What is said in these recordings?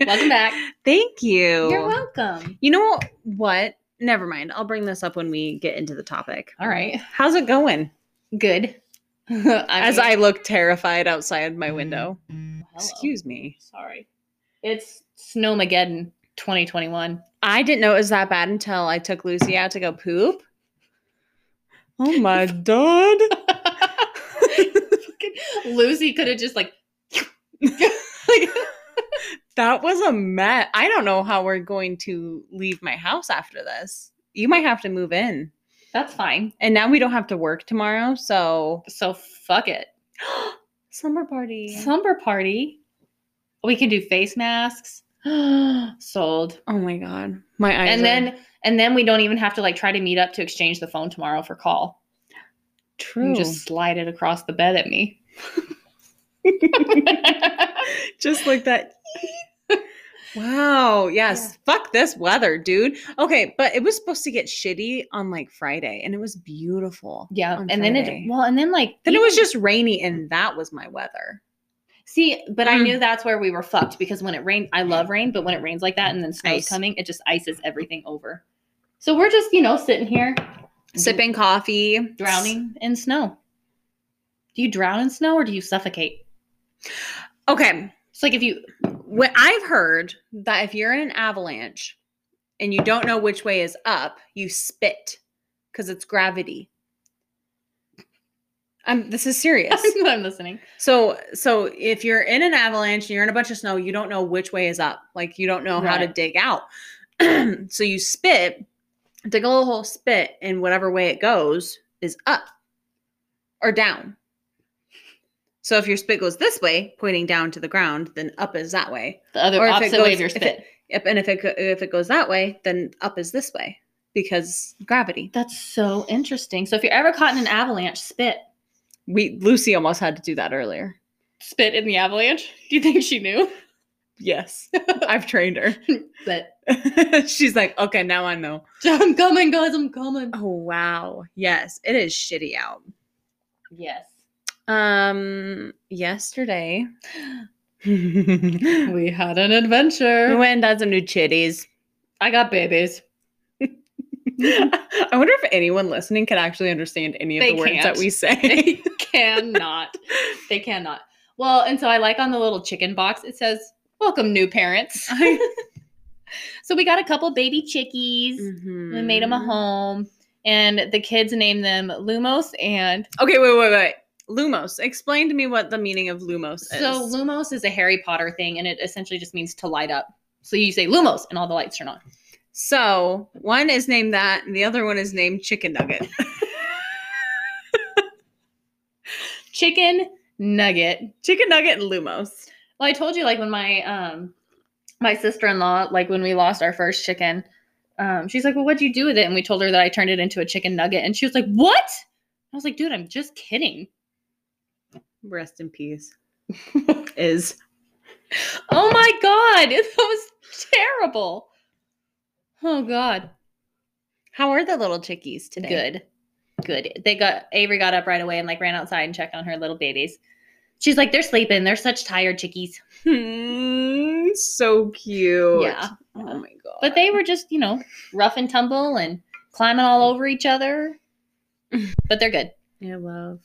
Hi. Welcome back. Thank you. You're welcome. You know what? Never mind. I'll bring this up when we get into the topic. All right. How's it going? Good. As I look terrified outside my window. Hello. Excuse me. Sorry. It's Snowmageddon 2021. I didn't know it was that bad until I took Lucy out to go poop. Oh my god. Lucy could have just like, that was a mess. I don't know how we're going to leave my house after this. You might have to move in. that's fine. And now we don't have to work tomorrow, so So fuck it. summer party. Slumber party. We can do face masks. Sold. oh my god. My eyes And are- then and then we don't even have to like try to meet up to exchange the phone tomorrow for call. true. You just slide it across the bed at me. just like that. wow. Yes. Fuck this weather, dude. Okay, but it was supposed to get shitty on like Friday and it was beautiful. yeah. And then it well, and then like Then it was just rainy and that was my weather. see, but I Mm. knew that's where we were fucked because when it rained, I love rain, but when it rains like that and then snow's Ice. coming, it just ices everything over. So we're just, you know, sitting here Sipping coffee. drowning in snow. Do you drown in snow or do you suffocate? Okay. Like if you What I've heard that if you're in an avalanche and you don't know which way is up, you spit because it's gravity. I'm this is serious. I'm listening. So so if you're in an avalanche and you're in a bunch of snow, you don't know which way is up. Like you don't know how to dig out. so you spit, dig a little hole, spit, and whatever way it goes is up or down. So if your spit goes this way, pointing down to the ground, then up is that way. The other Or if it opposite way goes- of your if it- spit. Yep, and if it if it goes that way, then up is this way because gravity. That's so interesting. So if you're ever caught in an avalanche, spit. We Lucy almost had to do that earlier. Spit in the avalanche? Do you think she knew? Yes, I've trained her. But She's like, okay, now I know. I'm coming, guys, I'm coming. Oh wow, yes, it is shitty out. Yes. Um, yesterday we had an adventure. We went and got some new chitties. I got babies. I wonder if anyone listening can actually understand any of They the words that can't. we say. They cannot. They cannot. Well, and so I like on the little chicken box, it says, Welcome, new parents. so we got a couple baby chickies. We made them a Mhm. home. And the kids named them Lumos and Okay, wait, wait, wait. Lumos. Explain to me what the meaning of Lumos is. So Lumos is a Harry Potter thing, and it essentially just means to light up. So you say Lumos, and all the lights turn on. So one is named that, and the other one is named Chicken Nugget. Chicken nugget. Chicken Nugget and Lumos. Well, I told you, like when my um my sister in law, like when we lost our first chicken, um, she's like, "Well, what'd you do with it?" And we told her that I turned it into a chicken nugget, and she was like, "What?" I was like, "Dude, I'm just kidding." Rest in peace. Is Oh my god, that was terrible. Oh god. how are the little chickies today? Good. Good. They got Avery got up right away and like ran outside and checked on her little babies. She's like, they're sleeping. They're such tired chickies. Hmm, so cute. Yeah. Oh my god. But they were just, you know, rough and tumble and climbing all over each other. But they're good. I love.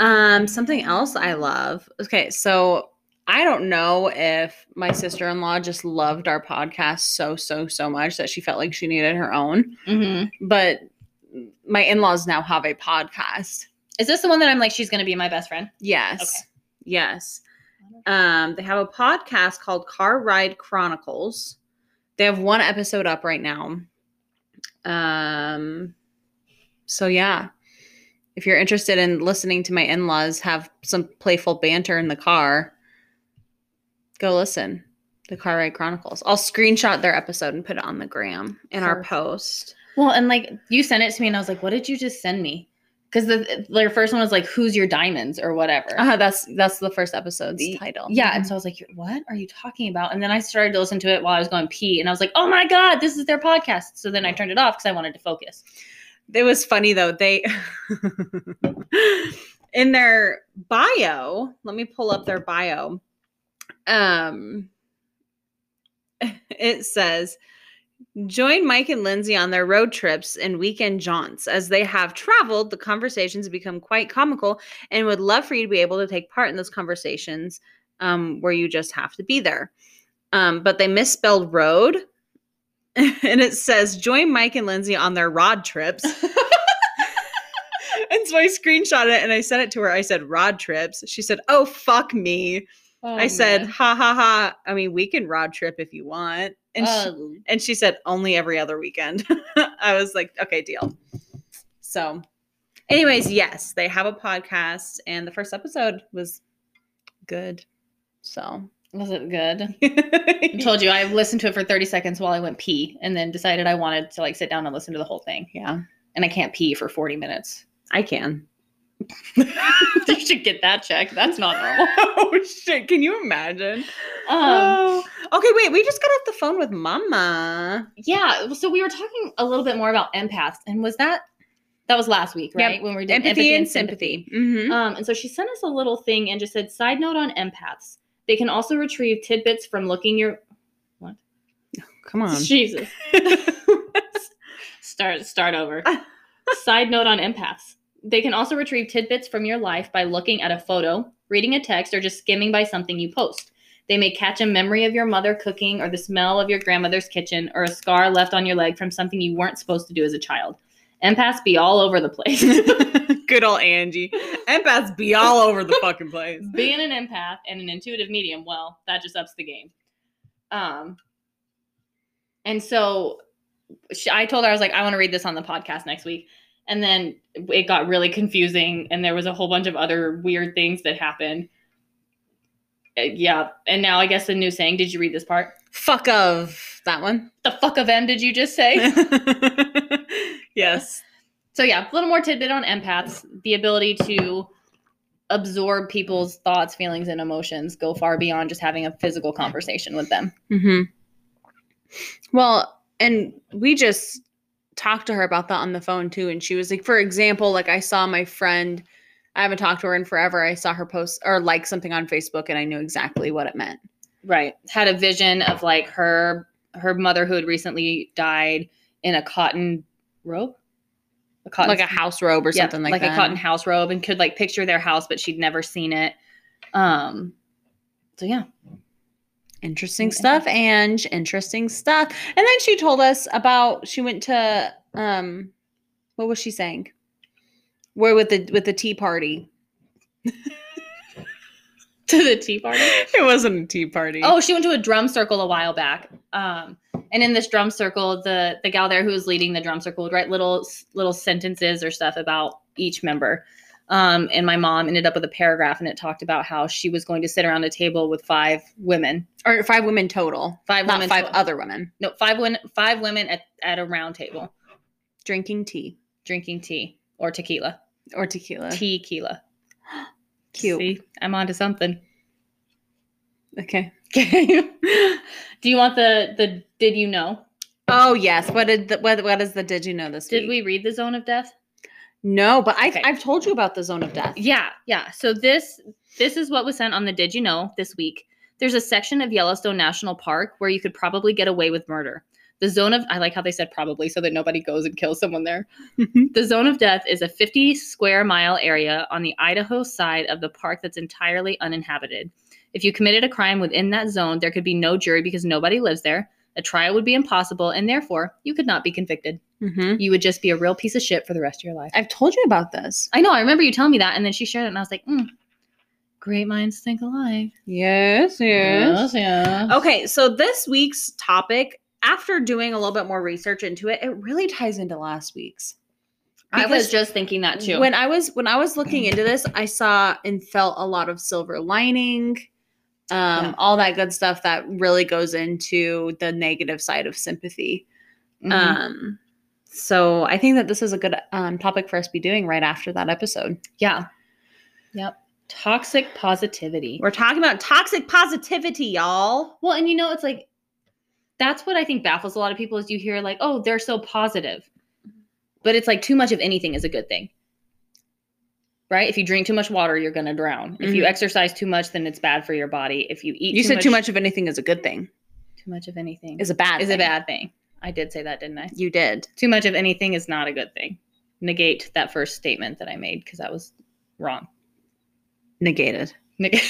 Um, something else I love. Okay, so I don't know if my sister in law just loved our podcast so so so much that she felt like she needed her own, Mm-hmm. but my in laws now have a podcast. Is this the one that I'm like, she's going to be my best friend? Yes. Okay. Yes. Um, they have a podcast called Car Ride Chronicles. They have one episode up right now. Um, so yeah, if you're interested in listening to my in-laws have some playful banter in the car, go listen. The Car Ride Chronicles. I'll screenshot their episode and put it on the gram in our post. Well, and like you sent it to me and I was like, what did you just send me? Because the their first one was like, who's your diamonds or whatever. Uh, that's that's the first episode's The- title. Yeah, and so I was like, "What are you talking about?" And then I started to listen to it while I was going pee, and I was like, "Oh my god, this is their podcast!" So then I turned it off because I wanted to focus. It was funny though. They in their bio, let me pull up their bio. Um it says join Mike and Lindsay on their road trips and weekend jaunts. As they have traveled, the conversations become quite comical and would love for you to be able to take part in those conversations um, where you just have to be there. Um, but they misspelled road. and it says join Mike and Lindsay on their rod trips. and so I screenshot it and I sent it to her. I said, Rod trips. She said, Oh, fuck me. Oh, I said, man. Ha ha ha. I mean, we can rod trip if you want. And, she, Oh, and she said, Only every other weekend. I was like, Okay, deal. So, anyways, yes, they have a podcast and the first episode was good. So, was it good? I told you I listened to it for 30 seconds while I went pee and then decided I wanted to like sit down and listen to the whole thing. yeah, And I can't pee for 40 minutes. I can. you should get that checked. That's not normal. oh, shit. Can you imagine? Um, oh. Okay, wait. We just got off the phone with Mama. yeah. So we were talking a little bit more about empaths. And was that, that was last week, Yep. right? When we were doing Empathy, and sympathy. Mhm. Um, and so she sent us a little thing and just said, side note on empaths. They can also retrieve tidbits from looking your what? Come on. Jesus. start start over. Side note on empaths. They can also retrieve tidbits from your life by looking at a photo, reading a text, or just skimming by something you post. They may catch a memory of your mother cooking or the smell of your grandmother's kitchen or a scar left on your leg from something you weren't supposed to do as a child. Empaths be all over the place. Good old Angie. Empaths be all over the fucking place. Being an empath and an intuitive medium, well, that just ups the game. Um, and so she, I told her I was like, I want to read this on the podcast next week, and then it got really confusing, and there was a whole bunch of other weird things that happened. Uh, yeah, and now I guess the new saying. Did you read this part? Fuck of that one. The fuck of M? Did you just say? yes. so yeah, a little more tidbit on empaths: the ability to absorb people's thoughts, feelings, and emotions, go far beyond just having a physical conversation with them. Mm-hmm. Well, and we just talked to her about that on the phone too. And she was like, for example, like I saw my friend, I haven't talked to her in forever. I saw her post or like something on Facebook and I knew exactly what it meant. Right had a vision of like her her mother who had recently died in a cotton robe a cotton like a house robe or yeah, something like, that. Like a cotton house robe and could like picture their house but she'd never seen it um so yeah Interesting stuff, and interesting stuff. And then she told us about she went to um what was she saying? Where with the with the tea party. to the tea party? It wasn't a tea party. oh she went to a drum circle a while back. Um and in this drum circle the the gal there who was leading the drum circle would write little little sentences or stuff about each member. Um, and my mom ended up with a paragraph and it talked about how she was going to sit around a table with five women. Or five women total. five Not women five total. other women. No five women five women at, at a round table. Drinking tea. Drinking tea or tequila. Or tequila. tequila Cute. See, i'm onto something Okay. okay do you want the the did you know Oh yes. What did the, what what is the did you know this did week? we read the zone of death No, but I Okay. I've told you about the zone of death. Yeah, yeah. So this this is what was sent on the Did You Know this week. There's a section of Yellowstone National Park where you could probably get away with murder. The zone of I like how they said probably so that nobody goes and kills someone there. the zone of death is a 50 square mile area on the Idaho side of the park that's entirely uninhabited. If you committed a crime within that zone, there could be no jury because nobody lives there. A trial would be impossible, and therefore you could not be convicted. Mhm. You would just be a real piece of shit for the rest of your life. I've told you about this. I know. I remember you telling me that, and then she shared it, and I was like, mm, "Great minds think alike." Yes. Yes, yeah. Okay, so this week's topic, after doing a little bit more research into it, it really ties into last week's. I I was just thinking that too. when I was when I was looking into this, I saw and felt a lot of silver lining, um, Yeah. all that good stuff that really goes into the negative side of sympathy. Mhm. Um, so I think that this is a good um, topic for us to be doing right after that episode. yeah. Yep. Toxic positivity. We're talking about toxic positivity, y'all. Well, and you know, it's like that's what I think baffles a lot of people is you hear like, "Oh, they're so positive," but it's like too much of anything is a good thing. Right? If you drink too much water, you're going to drown. If you Mhm. exercise too much, then it's bad for your body. If you eat You too said much, too much of anything is a good thing. Too much of anything is a bad is a thing. bad thing. I did say that, didn't I? You did. Too much of anything is not a good thing. Negate that first statement that I made because that was wrong. Negated. Neg-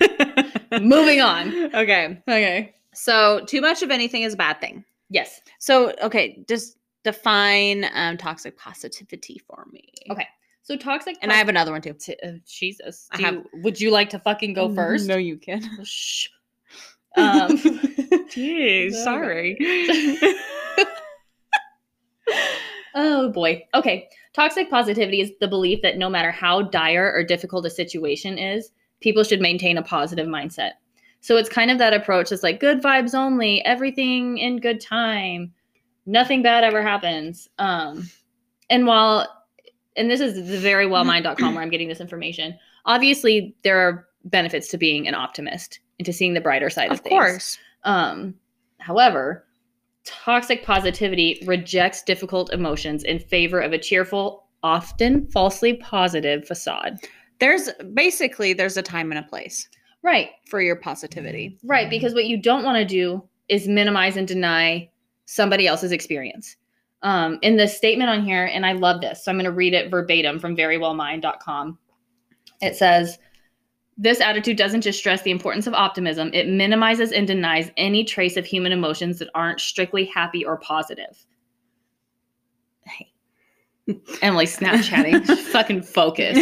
Moving on. Okay. Okay. So too much of anything is a bad thing. Yes. So okay, just define um, toxic positivity for me. Okay. So toxic. And I have another one too. T- uh, Jesus. I have- you- would you like to fucking go first? No, you can. Shh. Um, Jeez, sorry. oh boy. Okay. Toxic positivity is the belief that no matter how dire or difficult a situation is, people should maintain a positive mindset. So it's kind of that approach that's like good vibes only, everything in good time, nothing bad ever happens. Um, and while, and this is the very verywellmind.com where I'm getting this information, obviously there are benefits to being an optimist and to seeing the brighter side of, of things. Of course. Um, however, toxic positivity rejects difficult emotions in favor of a cheerful, often falsely positive facade. There's basically there's a time and a place Right, for your positivity. right. Because what you don't want to do is minimize and deny somebody else's experience. Um, in the statement on here, and I love this, so I'm going to read it verbatim from verywellmind.com. It says, this attitude doesn't just stress the importance of optimism, it minimizes and denies any trace of human emotions that aren't strictly happy or positive. Hey. Emily Snapchatting. fucking focus.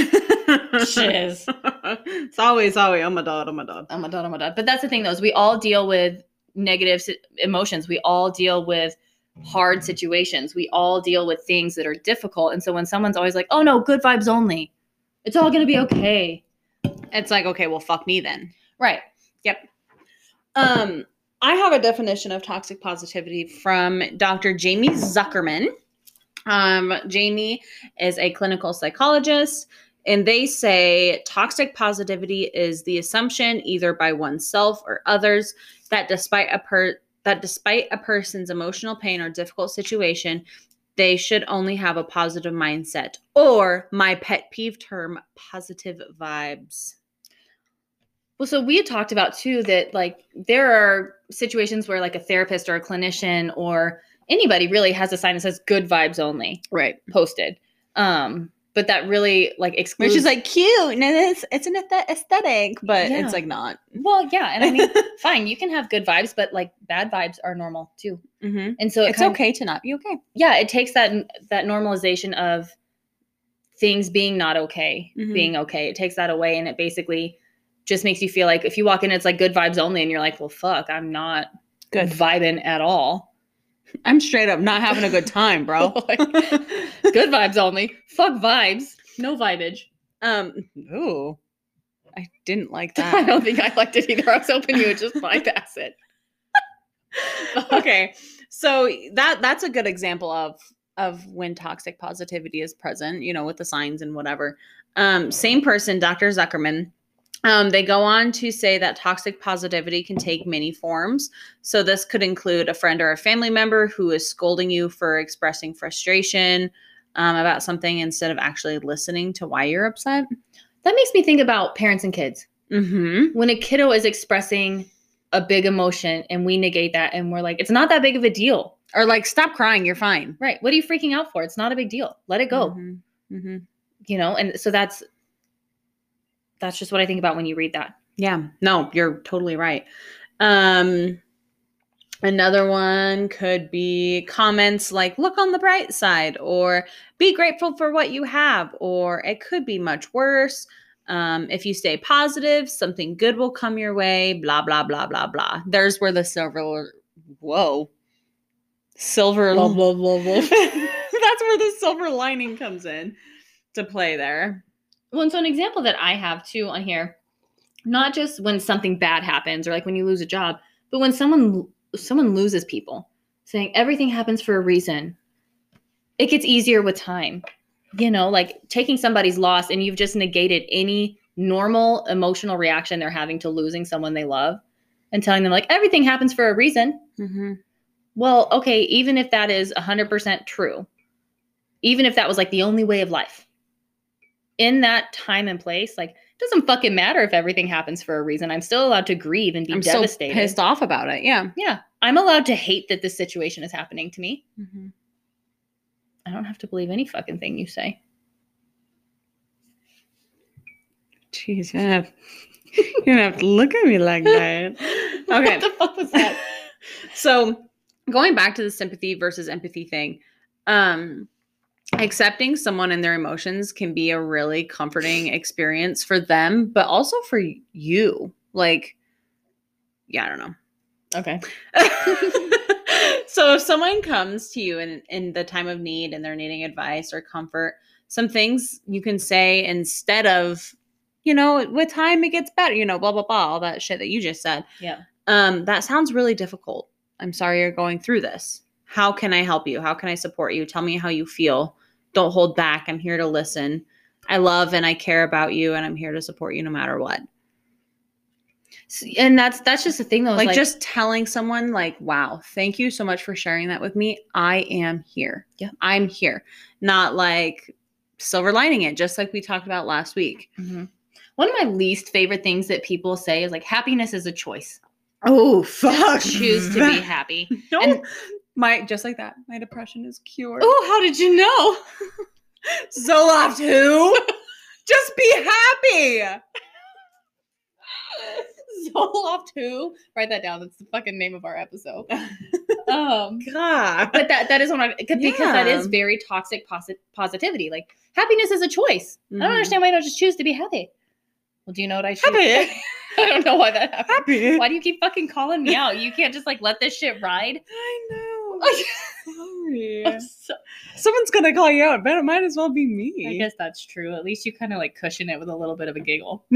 Shiz. it's always always oh my god, oh my god. Oh my god, oh my god. But that's the thing though, is we all deal with negative emotions. We all deal with hard situations. We all deal with things that are difficult. And so when someone's always like, oh no, good vibes only. It's all gonna be okay. It's like, okay, well fuck me then. Right. Yep. Um, I have a definition of toxic positivity from Dr. Jamie Zuckerman. Um, Jamie is a clinical psychologist, and they say toxic positivity is the assumption, either by oneself or others, that despite a per that despite a person's emotional pain or difficult situation, they should only have a positive mindset, or my pet peeve term, positive vibes. Well, so we had talked about too that like there are situations where like a therapist or a clinician or anybody really has a sign that says good vibes only Right. posted. Um, but that really like excludes Which is like cute and it's it's an aesthetic, but Yeah. it's like not. well, yeah, and I mean, fine, you can have good vibes, but like bad vibes are normal too. Mhm. And so it It's okay to not be okay. yeah, it takes that that normalization of things being not okay, Mhm. being okay. It takes that away, and it basically just makes you feel like if you walk in, it's like good vibes only, and you're like, well, fuck, I'm not Good. vibing at all. I'm straight up not having a good time, bro. Like, good vibes only. Fuck vibes. No vibage. um. Ooh. I didn't like that. I don't think I liked it either. I was hoping you would just bypass it. okay. So that that's a good example of of when toxic positivity is present, you know, with the signs and whatever. Um, same person, Dr. Zuckerman. Um, they go on to say that toxic positivity can take many forms. So, this could include a friend or a family member who is scolding you for expressing frustration um, about something instead of actually listening to why you're upset. That makes me think about parents and kids. Mm-hmm. When a kiddo is expressing a big emotion and we negate that and we're like, it's not that big of a deal. Or like, stop crying, you're fine. Right. What are you freaking out for? It's not a big deal. Let it go. Mhm. Mhm. You know, and so that's that's just what I think about when you read that. Yeah, no, you're totally right. Um another one could be comments like look on the bright side or be grateful for what you have or it could be much worse. Um, if you stay positive, something good will come your way, blah blah blah blah blah. There's where the silver whoa. Silver Blah, blah, blah, blah. That's where the silver lining comes in to play there. Well, and so an example that I have too on here, not just when something bad happens or like when you lose a job, but when someone someone loses people, saying everything happens for a reason. It gets easier with time. You know, like taking somebody's loss and you've just negated any normal emotional reaction they're having to losing someone they love and telling them like everything happens for a reason. Mm-hmm. Well, okay, even if that is 100% true, even if that was like the only way of life, in that time and place, like doesn't fucking matter if everything happens for a reason. I'm still allowed to grieve and be I'm devastated. pissed off about it. Yeah. Yeah. I'm allowed to hate that this situation is happening to me. Mm-hmm. I don't have to believe any fucking thing you say. Jeez, you don't, have, you don't have to look at me like that. Okay. what the fuck was that? so going back to the sympathy versus empathy thing um accepting someone and their emotions can be a really comforting experience for them but also for you like yeah i don't know okay. so if someone comes to you in, in the time of need and they're needing advice or comfort some things you can say instead of you know with time it gets better you know blah blah blah all that shit that you just said Yeah. um, that sounds really difficult. I'm sorry you're going through this. How can I help you? How can I support you? Tell me how you feel. Don't hold back. I'm here to listen. I love and I care about you, and I'm here to support you no matter what. And that's that's just the thing though. is Like, just telling someone, like, wow, thank you so much for sharing that with me. I am here. Yeah. I'm here. Not like silver lining it, just like we talked about last week. Mhm. One of my least favorite things that people say is like happiness is a choice. Oh, Just choose to be happy. No, And- my just like that. My depression is cured. Oh, how did you know? Zoloft who? Just be happy. Zoloft who? Write that down. That's the fucking name of our episode. Um, God. but that that is one of because that is very toxic posi- positivity. Like happiness is a choice. I Mhm. don't understand why you don't just choose to be happy. Well, do you know what I choose? Happy. I don't know why that happened. Happy. Why do you keep fucking calling me out? You can't just like let this shit ride. I know. Sorry. So- Someone's gonna call you out, but it might as well be me. I guess that's true. At least you kind of like cushion it with a little bit of a giggle.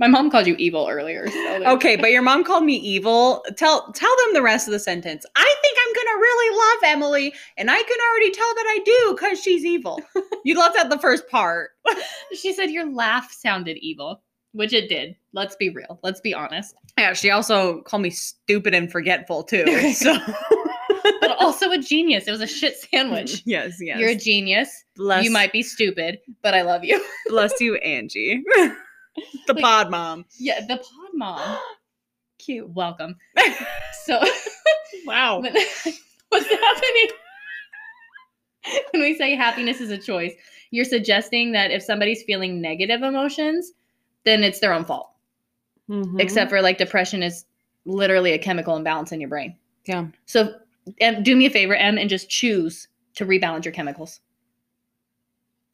My mom called you evil earlier. So okay, but your mom called me evil. Tell tell them the rest of the sentence. I think I'm gonna really love Emily, and I can already tell that I do because she's evil. you left out the first part. she said your laugh sounded evil, which it did. Let's be real. Let's be honest. Yeah, she also called me stupid and forgetful too. So But also a genius. It was a shit sandwich. yes, yes. You're a genius. bless, You might be stupid, but I love you. bless you, Angie. the Like- pod mom. Yeah, the pod mom. Cute. Welcome. So Wow. what's happening? when we say happiness is a choice, you're suggesting that if somebody's feeling negative emotions, then it's their own fault. Mhm. Except for like depression is literally a chemical imbalance in your brain. yeah. So em, do me a favor, Em, and just choose to rebalance your chemicals.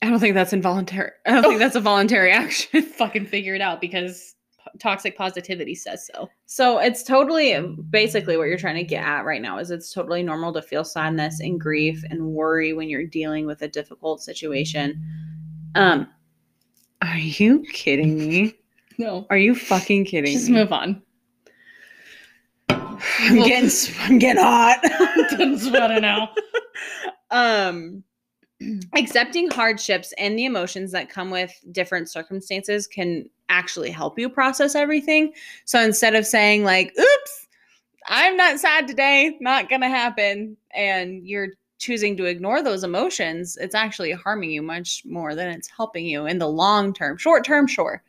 I don't think that's involuntary. I don't think that's a voluntary action. Fucking figure it out because toxic positivity says so. So it's totally basically what you're trying to get at right now is it's totally normal to feel sadness and grief and worry when you're dealing with a difficult situation. Um are you kidding me? No. Are you fucking kidding me? Just me? move on. I'm getting s- I'm getting hot. Done sweating now. um accepting hardships and the emotions that come with different circumstances can actually help you process everything so instead of saying like oops i'm not sad today not gonna happen and you're choosing to ignore those emotions it's actually harming you much more than it's helping you in the long term. Short term sure.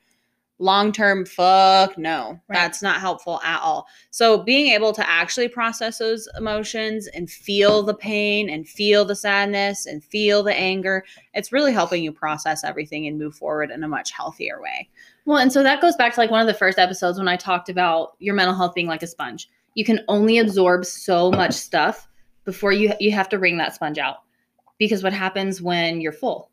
Long term fuck no. Right. that's not helpful at all. So being able to actually process those emotions and feel the pain and feel the sadness and feel the anger it's really helping you process everything and move forward in a much healthier way. Well, and so that goes back to like one of the first episodes when I talked about your mental health being like a sponge. You can only absorb so much stuff before you you have to wring that sponge out. Because what happens when you're full?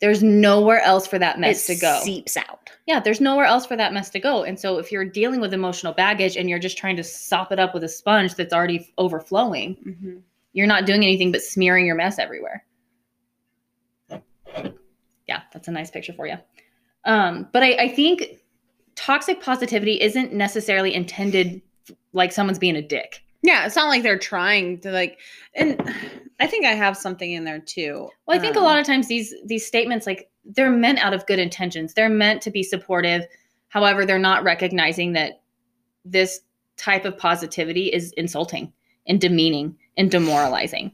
There's nowhere else for that mess to go. It seeps out yeah, there's nowhere else for that mess to go. And so if you're dealing with emotional baggage and you're just trying to sop it up with a sponge that's already overflowing, mm-hmm. you're not doing anything but smearing your mess everywhere. Yeah, that's a nice picture for you. Um, but I, I think toxic positivity isn't necessarily intended like someone's being a dick. Yeah it's not like they're trying to like and i think i have something in there too Well, I think Um, a lot of times these these statements like they're meant out of good intentions. They're meant to be supportive. However, they're not recognizing that this type of positivity is insulting and demeaning and demoralizing.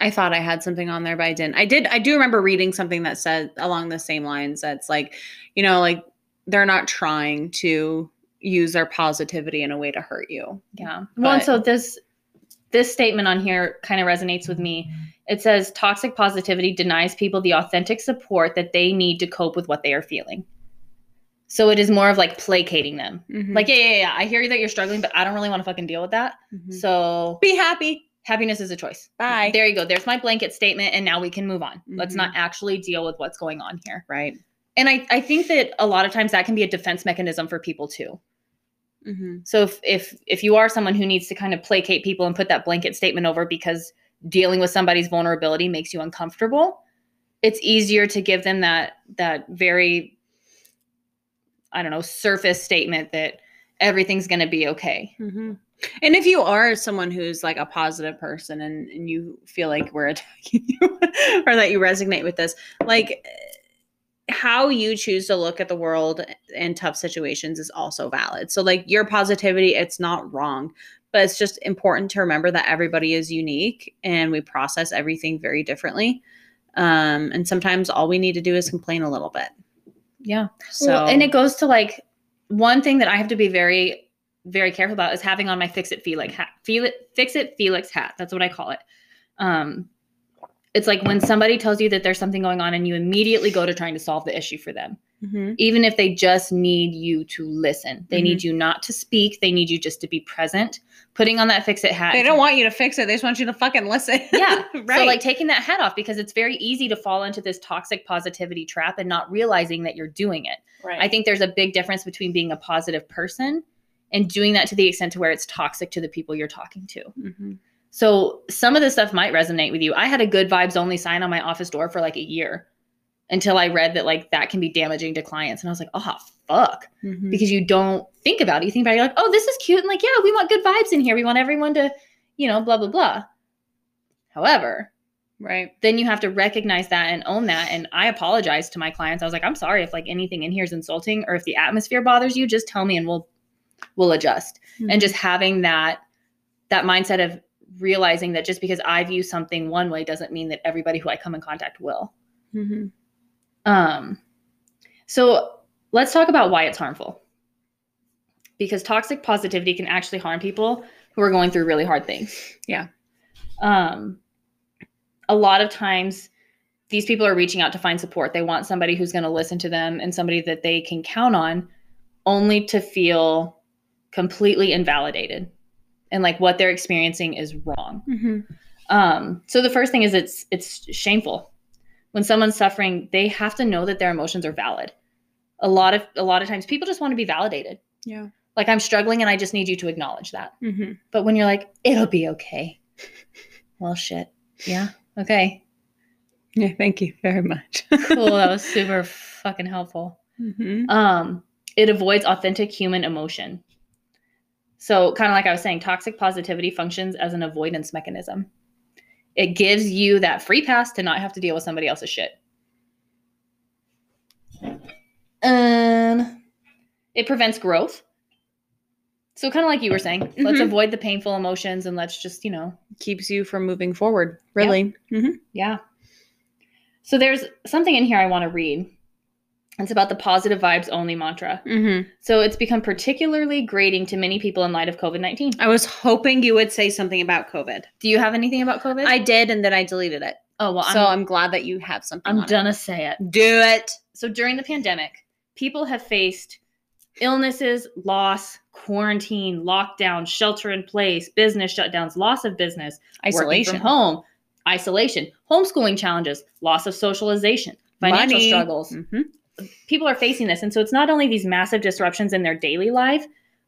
I thought I had something on there, but I didn't. I did. I do remember reading something that said along the same lines. That's like, you know, like they're not trying to use their positivity in a way to hurt you. Yeah. Well, and so this this statement on here kind of resonates with me. It says toxic positivity denies people the authentic support that they need to cope with what they are feeling. So it is more of like placating them. Mhm. Like, yeah, yeah, yeah, I hear that you're struggling, but I don't really want to fucking deal with that. Mhm. So be happy. happiness is a choice. Bye. There you go. There's my blanket statement, and now we can move on. Let's Mhm. not actually deal with what's going on here. Right. And I, I think that a lot of times that can be a defense mechanism for people too. Mm-hmm. So if if if you are someone who needs to kind of placate people and put that blanket statement over because dealing with somebody's vulnerability makes you uncomfortable, it's easier to give them that that very I don't know, surface statement that everything's going to be okay. Mm-hmm. And if you are someone who's like a positive person and, and you feel like we're attacking you or that you resonate with this, like how you choose to look at the world in tough situations is also valid. So, like your positivity, it's not wrong, but it's just important to remember that everybody is unique and we process everything very differently. Um, and sometimes all we need to do is complain a little bit. Yeah. So, Well, and it goes to like one thing that I have to be very very careful about is having on my fix it Felix hat. Feel it, fix it Felix hat. That's what I call it. Um it's like when somebody tells you that there's something going on and you immediately go to trying to solve the issue for them. Mhm. even if they just need you to listen. They Mm-hmm. need you not to speak. They need you just to be present. Putting on that fix it hat. they don't want you to fix it, they just want you to fucking listen. Yeah. right. So like taking that hat off because it's very easy to fall into this toxic positivity trap and not realizing that you're doing it. right. I think there's a big difference between being a positive person and doing that to the extent to where it's toxic to the people you're talking to. Mhm. So some of this stuff might resonate with you. I had a good vibes only sign on my office door for like a year until I read that like that can be damaging to clients and I was like, "Oh, fuck." Mhm. because you don't think about it. You think about it, you're like, oh, this is cute. And like, yeah, we want good vibes in here. We want everyone to, you know, blah, blah, blah. However, Right. then you have to recognize that and own that. And I apologize to my clients. I was like, I'm sorry if like anything in here is insulting or if the atmosphere bothers you, just tell me and we'll we'll adjust. And just having that that mindset of realizing that just because I view something one way doesn't mean that everybody who I come in contact will. Mhm. Um, so let's talk about why it's harmful. Because toxic positivity can actually harm people who are going through really hard things. Yeah. Um, a lot of times, these people are reaching out to find support. They want somebody who's going to listen to them and somebody that they can count on, only to feel completely invalidated and like what they're experiencing is wrong. Mhm. Um, so the first thing is it's it's shameful. When someone's suffering, they have to know that their emotions are valid. A lot of a lot of times people just want to be validated. Yeah. Like I'm struggling and I just need you to acknowledge that. Mhm. But when you're like, it'll be okay. Well shit. Yeah. Okay. Yeah. Thank you very much. Cool. that was super fucking helpful. Mhm. Um, it avoids authentic human emotion. So, kind of like I was saying, toxic positivity functions as an avoidance mechanism. It gives you that free pass to not have to deal with somebody else's shit. Um, it prevents growth. So, kind of like you were saying, let's Mhm. avoid the painful emotions and let's just, you know, Keeps you from moving forward. Really. Mhm. yeah. So, there's something in here I want to read. It's about the positive vibes only mantra. Mhm. So it's become particularly grating to many people in light of COVID 19. I was hoping you would say something about COVID. Do you have anything about COVID? I did, and then I deleted it. oh, well, so I'm, I'm glad that you have something. I'm gonna say it. Do it. So during the pandemic, people have faced illnesses, loss, quarantine, lockdown, shelter in place, business shutdowns, loss of business, Isolation. from home, isolation, homeschooling challenges, loss of socialization, financial Money. struggles. Mhm. People are facing this. And so it's not only these massive disruptions in their daily life,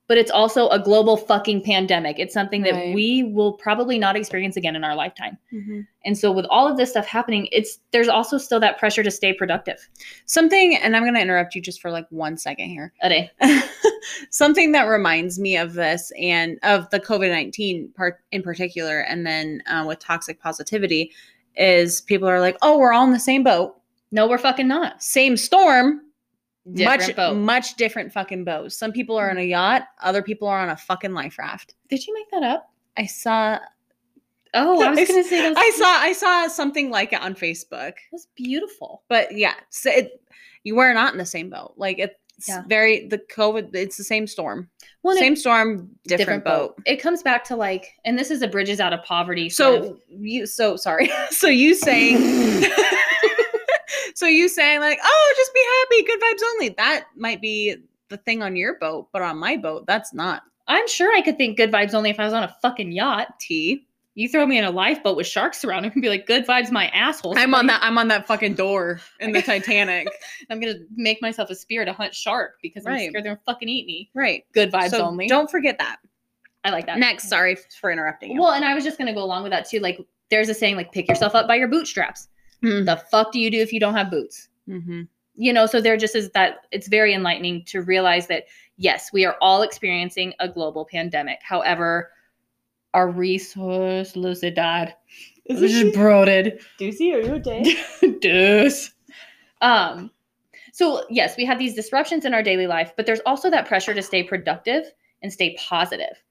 but it's also a global fucking pandemic. It's something that Right. we will probably not experience again in our lifetime. Mhm. And so with all of this stuff happening, it's there's also still that pressure to stay productive. Something, and I'm going to interrupt you just for like one second here. Ade. Something that reminds me of this and of the COVID 19 part in particular, and then uh, with toxic positivity, is people are like, oh, we're all in the same boat, No, we're fucking not. same storm, Different much, boat. much different fucking boats. Some people are on a yacht, other people are on a fucking life raft. Did you make that up? I saw Oh, I was gonna say that I saw I saw something like it on Facebook. That's beautiful. But yeah, so it, you were not in the same boat. Like it's Yeah. very the COVID. It's the same storm. Well, and it- same storm, different, boat. It comes back to like, and this is a bridges out of poverty. sort of- So you so sorry. so you saying so you saying like, oh, just be happy, good vibes only. That might be the thing on your boat, but on my boat, that's not I'm sure I could think good vibes only if I was on a fucking yacht. T. You throw me in a lifeboat with sharks surrounding and be like, good vibes, my asshole. I'm on that. I'm on that fucking door in the Titanic. I'm gonna make myself a spear to hunt shark because I'm scared they're gonna fucking eat me. right. Good vibes so only. Don't forget that. I like that. Next, sorry for interrupting you. Well, and I was just gonna go along with that too. Like, there's a saying like, pick yourself up by your bootstraps. Mm. The fuck do you do if you don't have boots? Mm-hmm. you know so there just is that it's very enlightening to realize that yes we are all experiencing a global pandemic however our resourcelessidad is just brooded Doozy, are you okay? Deuce. um so yes we have these disruptions in our daily life but there's also that pressure to stay productive and stay positive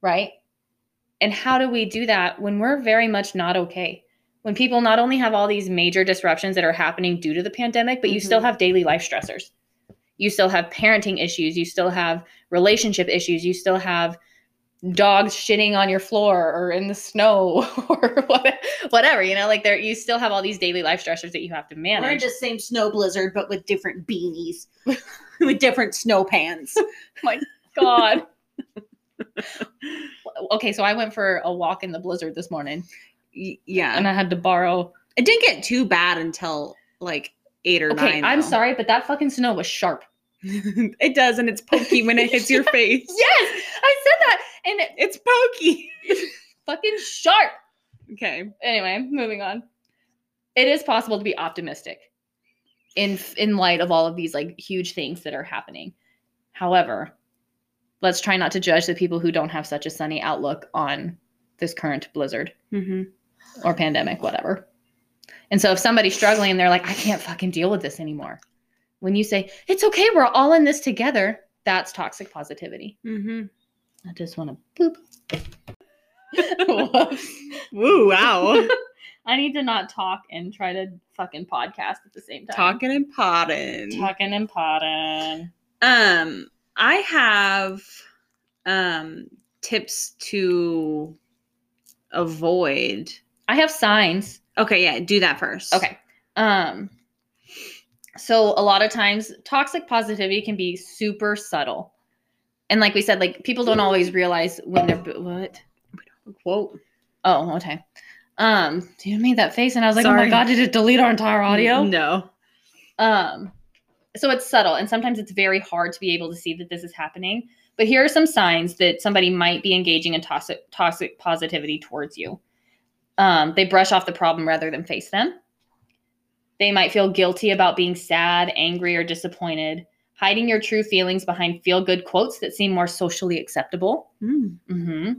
right and how do we do that when we're very much not okay when people not only have all these major disruptions that are happening due to the pandemic but you still Mhm. have daily life stressors. You still have parenting issues. You still have relationship issues. You still have dogs shitting on your floor or in the snow or whatever you know like there you still have all these daily life stressors that you have to manage We're in the same snow blizzard, but with different beanies, with different snow pants. My God. Okay so i went for a walk in the blizzard this morning yeah, and i had to borrow it didn't get too bad until like eight or okay nine. i'm though. sorry but that fucking snow was sharp it does, and it's pokey when it hits your face. yes i said that and it, It's pokey. fucking sharp Okay. anyway moving on it is possible to be optimistic in in light of all of these like huge things that are happening however let's try not to judge the people who don't have such a sunny outlook on this current blizzard Mm-hmm. Or pandemic whatever and so if somebody's struggling and they're like i can't fucking deal with this anymore when you say it's okay we're all in this together that's toxic positivity Mm-hmm. i just want to boop. Woo! Wow. I need to not talk and try to fucking podcast at the same time. Talking and potting. talking and potting. Um, I have um tips to avoid. I have signs. Okay, yeah, do that first. Okay. Um so a lot of times toxic positivity can be super subtle. And like we said, like people don't always realize when they're what? Quote. Oh, okay. Um, you made that face and I was like, oh my god, did it delete our entire audio? No. Um, so it's subtle, and sometimes it's very hard to be able to see that this is happening. But here are some signs that somebody might be engaging in toxic toxic positivity towards you. Um, they brush off the problem rather than face them. They might feel guilty about being sad, angry, or disappointed, hiding your true feelings behind feel good quotes that seem more socially acceptable. Mm. hmm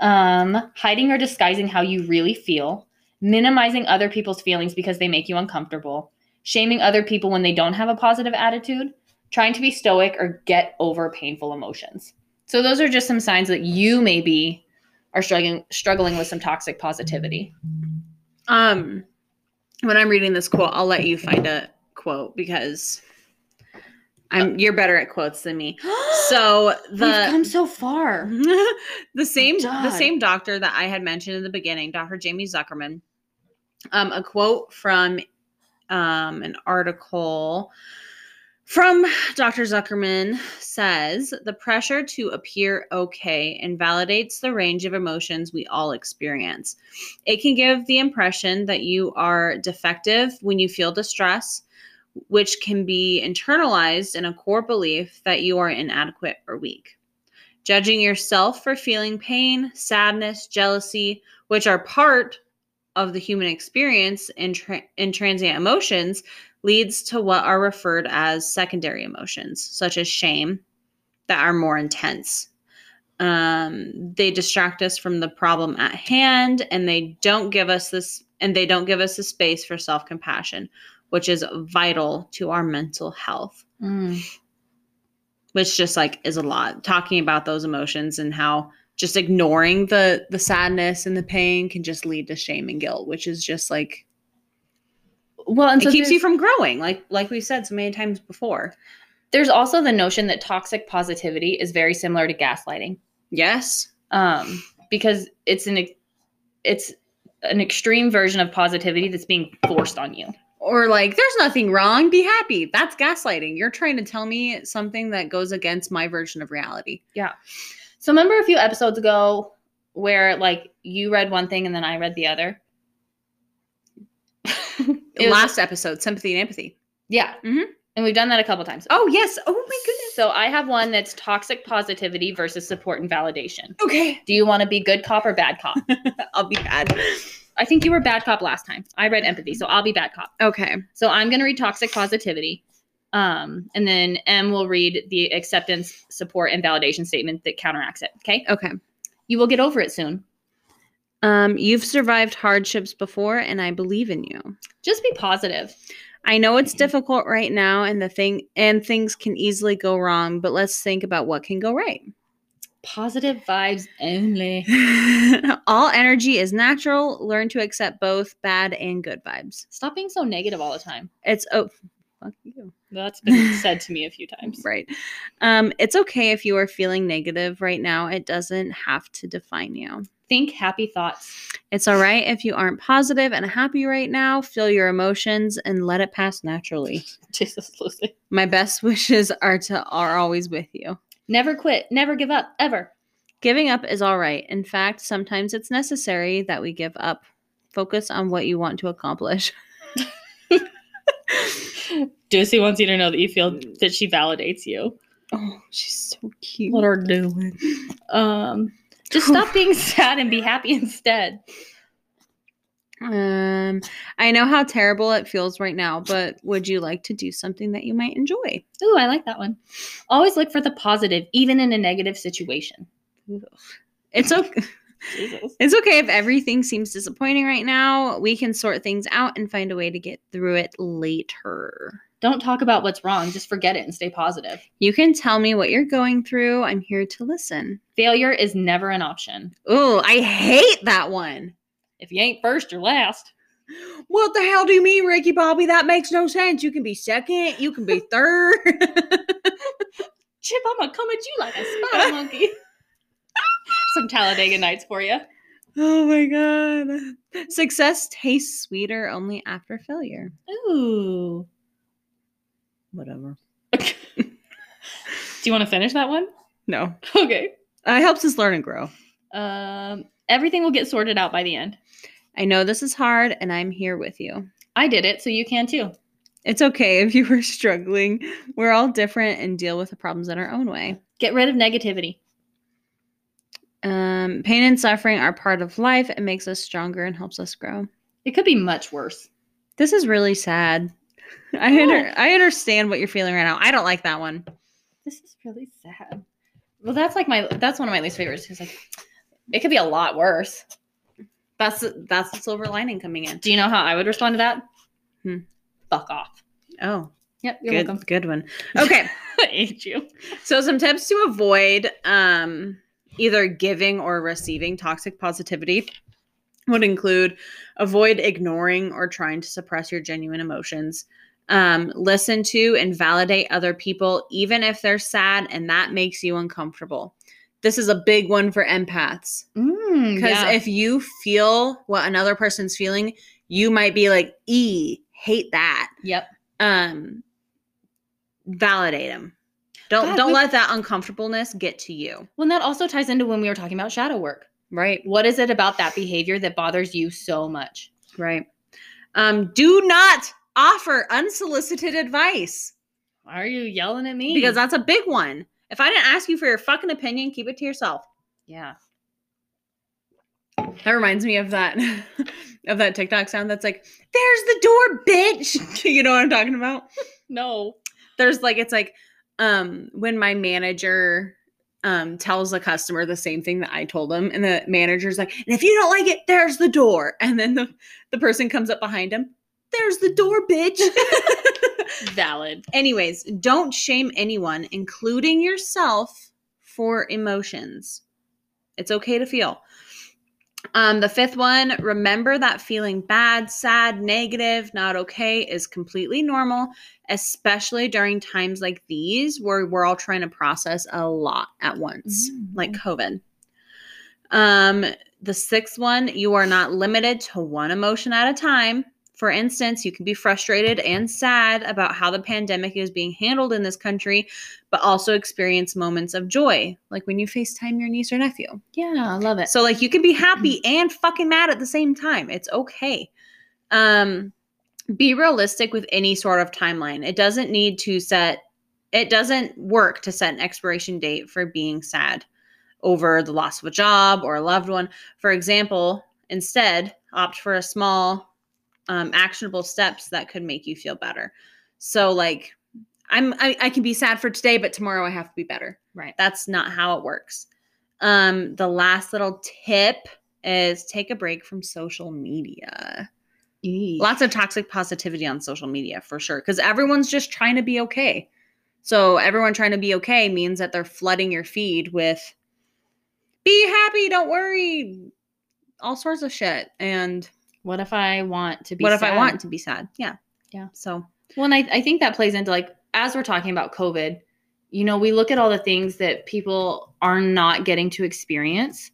Um, hiding or disguising how you really feel, minimizing other people's feelings because they make you uncomfortable, shaming other people when they don't have a positive attitude, trying to be stoic or get over painful emotions. So those are just some signs that you maybe are struggling struggling with some toxic positivity. Um, when I'm reading this quote, I'll let you find a quote because I'm you're better at quotes than me. So We've the come so far. the same the same doctor that I had mentioned in the beginning, Dr. Jamie Zuckerman. Um, a quote from um, an article from Dr. Zuckerman says the pressure to appear okay invalidates the range of emotions we all experience. It can give the impression that you are defective when you feel distress, which can be internalized in a core belief that you are inadequate or weak. Judging yourself for feeling pain, sadness, jealousy, which are part of the human experience in, tra- transient emotions, leads to what are referred as secondary emotions, such as shame, that are more intense. Um, they distract us from the problem at hand, and they don't give us this, and they don't give us the space for self compassion, which is vital to our mental health. Mm. Which just like is a lot. Talking about those emotions and how just ignoring the the sadness and the pain can just lead to shame and guilt, which is just like Well, and so it keeps you from growing, like like we've said so many times before. There's also the notion that toxic positivity is very similar to gaslighting. Yes. um, because it's an it's an extreme version of positivity that's being forced on you. Or like, there's nothing wrong, be happy. That's gaslighting. You're trying to tell me something that goes against my version of reality. Yeah. So remember a few episodes ago where like you read one thing and then I read the other. Last episode, sympathy and empathy. yeah, Mhm. and we've done that a couple times. Oh yes. Oh my goodness. So I have one that's toxic positivity versus support and validation. Okay. Do you want to be good cop or bad cop? I'll be bad. I think you were bad cop last time. I read empathy, so I'll be bad cop. Okay. So I'm going to read toxic positivity. Um, and then M will read the acceptance, support, and validation statement that counteracts it. Okay. Okay. You will get over it soon. Um, you've survived hardships before, and I believe in you. Just be positive. I know it's difficult right now, and the thing and things can easily go wrong. But let's think about what can go right. Positive vibes only. All energy is natural. Learn to accept both bad and good vibes. Stop being so negative all the time. It's oh, fuck you. That's been said to me a few times. Right. Um, it's okay if you are feeling negative right now. It doesn't have to define you. Think happy thoughts. It's all right if you aren't positive and happy right now. Feel your emotions and let it pass naturally. Jesus, Lucy. My best wishes are to are always with you. Never quit. Never give up. Ever. Giving up is all right. In fact, sometimes it's necessary that we give up. Focus on what you want to accomplish. Ducey wants you to know that you feel that she validates you. Oh, she's so cute. What are doing? Um, just stop being sad and be happy instead. Um, I know how terrible it feels right now, but would you like to do something that you might enjoy? Ooh, I like that one. Always look for the positive, even in a negative situation. It's okay. Jesus. It's okay if everything seems disappointing right now. We can sort things out and find a way to get through it later. Don't talk about what's wrong. Just forget it and stay positive. You can tell me what you're going through. I'm here to listen. Failure is never an option. Oh, I hate that one. If you ain't first, you're last. What the hell do you mean, Ricky Bobby? That makes no sense. You can be second, you can be third. Chip, I'm gonna come at you like a spider monkey. Some Talladega nights for you. oh my god. Success tastes sweeter only after failure. Ooh. Whatever. Do you want to finish that one? No. Okay. Uh, it helps us learn and grow. Um, everything will get sorted out by the end. I know this is hard and I'm here with you. I did it, so you can too. It's okay if you were struggling. We're all different and deal with the problems in our own way. Get rid of negativity. Um, pain and suffering are part of life. It makes us stronger and helps us grow. It could be much worse. This is really sad. I under, I understand what you're feeling right now. I don't like that one. This is really sad. Well, that's like my that's one of my least favorites. It's like it could be a lot worse. That's that's the silver lining coming in. Do you know how I would respond to that? Hmm. Fuck off. Oh, Yep, you're good, welcome. good one. Okay, I hate you. so some tips to avoid um, either giving or receiving toxic positivity would include avoid ignoring or trying to suppress your genuine emotions. Um, listen to and validate other people, even if they're sad and that makes you uncomfortable. This is a big one for empaths. Mm, Because yeah. if you feel what another person's feeling, you might be like, "E, hate that." yep. Um, validate them. Don't God, don't we- let that uncomfortableness get to you. Well, and that also ties into when we were talking about shadow work. Right. What is it about that behavior that bothers you so much? Right. Um, do not offer unsolicited advice Why are you yelling at me? because that's a big one. If I didn't ask you for your fucking opinion, keep it to yourself. yeah. That reminds me of that of that TikTok sound that's like, "There's the door, bitch." you know what I'm talking about? No. there's like it's like um when my manager um tells a customer the same thing that I told them and the manager's like and if you don't like it there's the door and then the the person comes up behind him there's the door bitch Valid. anyways don't shame anyone including yourself for emotions It's okay to feel. Um, the fifth one, remember that feeling bad, sad, negative, not okay is completely normal, especially during times like these where we're all trying to process a lot at once, Mm. like COVID. Um, the sixth one, you are not limited to one emotion at a time. For instance, you can be frustrated and sad about how the pandemic is being handled in this country, but also experience moments of joy, like when you FaceTime your niece or nephew. Yeah, I love it. So like you can be happy and fucking mad at the same time. It's okay. Um be realistic with any sort of timeline. It doesn't need to set it doesn't work to set an expiration date for being sad over the loss of a job or a loved one. For example, instead, opt for a small um, actionable steps that could make you feel better. So like I'm I, I can be sad for today, but tomorrow I have to be better. right. That's not how it works. Um, the last little tip is take a break from social media. Lots of toxic positivity on social media for sure, because everyone's just trying to be okay. So everyone trying to be okay means that they're flooding your feed with be happy, don't worry, all sorts of shit. And What if I want to be what if I sad? want to be sad? Yeah. Yeah. So Well, and I, I think that plays into like as we're talking about COVID, you know, we look at all the things that people are not getting to experience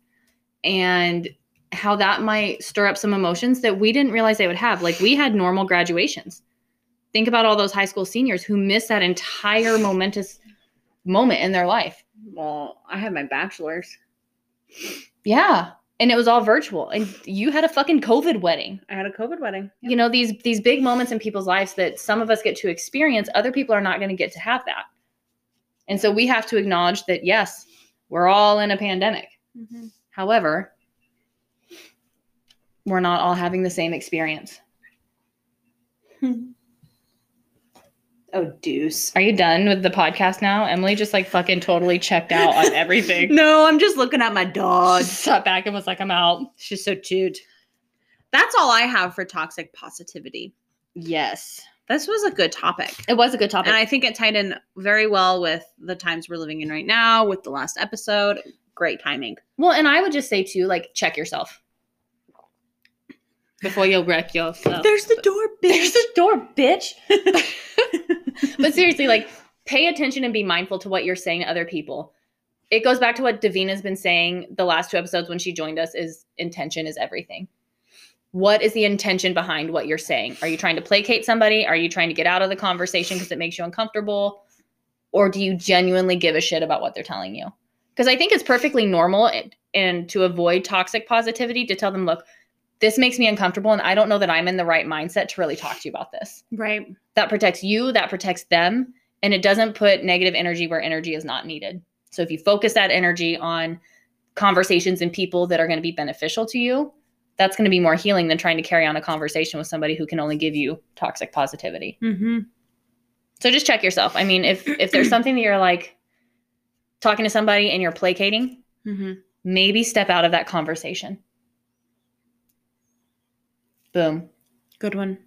and how that might stir up some emotions that we didn't realize they would have. Like we had normal graduations. Think about all those high school seniors who missed that entire momentous moment in their life. well, I had my bachelor's. Yeah. And it was all virtual. And you had a fucking COVID wedding. I had a COVID wedding. you know these these big moments in people's lives that some of us get to experience other people are not going to get to have that and so we have to acknowledge that yes we're all in a pandemic Mm-hmm. however we're not all having the same experience Oh, deuce. are you done with the podcast now emily just like fucking totally checked out on everything No, I'm just looking at my dog. She sat back and was like i'm out She's so cute. That's all I have for toxic positivity. yes This was a good topic. it was a good topic And I think it tied in very well with the times we're living in right now, with the last episode. Great timing. well and i would just say too like check yourself before you wreck yourself There's the door, bitch. There's the door, bitch. but seriously, like, pay attention and be mindful to what you're saying to other people. It goes back to what Davina's been saying the last two episodes when she joined us is intention is everything. What is the intention behind what you're saying? Are you trying to placate somebody? Are you trying to get out of the conversation because it makes you uncomfortable? Or do you genuinely give a shit about what they're telling you? Because I think it's perfectly normal and, and to avoid toxic positivity to tell them, look, this makes me uncomfortable and I don't know that I'm in the right mindset to really talk to you about this right. that protects you, that protects them, and it doesn't put negative energy where energy is not needed. So if you focus that energy on conversations and people that are going to be beneficial to you, that's going to be more healing than trying to carry on a conversation with somebody who can only give you toxic positivity. Mm-hmm. So just check yourself. I mean, if if there's something that you're like talking to somebody and you're placating, Mm-hmm. maybe step out of that conversation. Boom. Good one.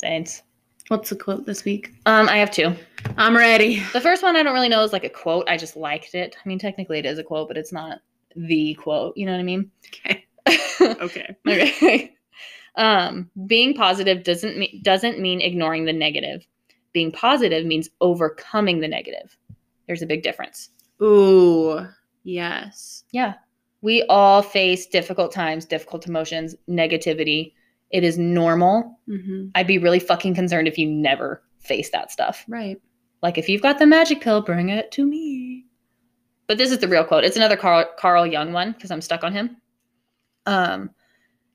Thanks. What's the quote this week? Um, I have two. I'm ready. The first one I don't really know is like a quote. I just liked it. I mean, technically it is a quote, but it's not the quote. You know what I mean? Okay. Okay. okay. Um, being positive doesn't mean doesn't mean ignoring the negative. Being positive means overcoming the negative. There's a big difference. Ooh. Yes. Yeah. We all face difficult times, difficult emotions, negativity. It is normal. Mm-hmm. I'd be really fucking concerned if you never face that stuff. Right. Like if you've got the magic pill, bring it to me. But this is the real quote. It's another Carl, Carl Jung one because I'm stuck on him. Um,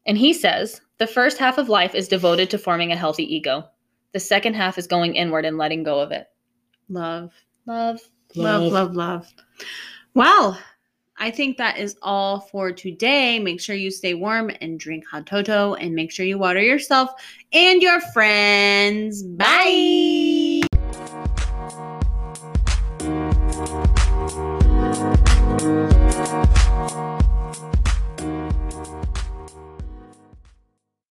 and he says the first half of life is devoted to forming a healthy ego. The second half is going inward and letting go of it. Love. Love, Love, love, love. Well, I think that is all for today. Make sure you stay warm and drink hot toto and make sure you water yourself and your friends. Bye. Thank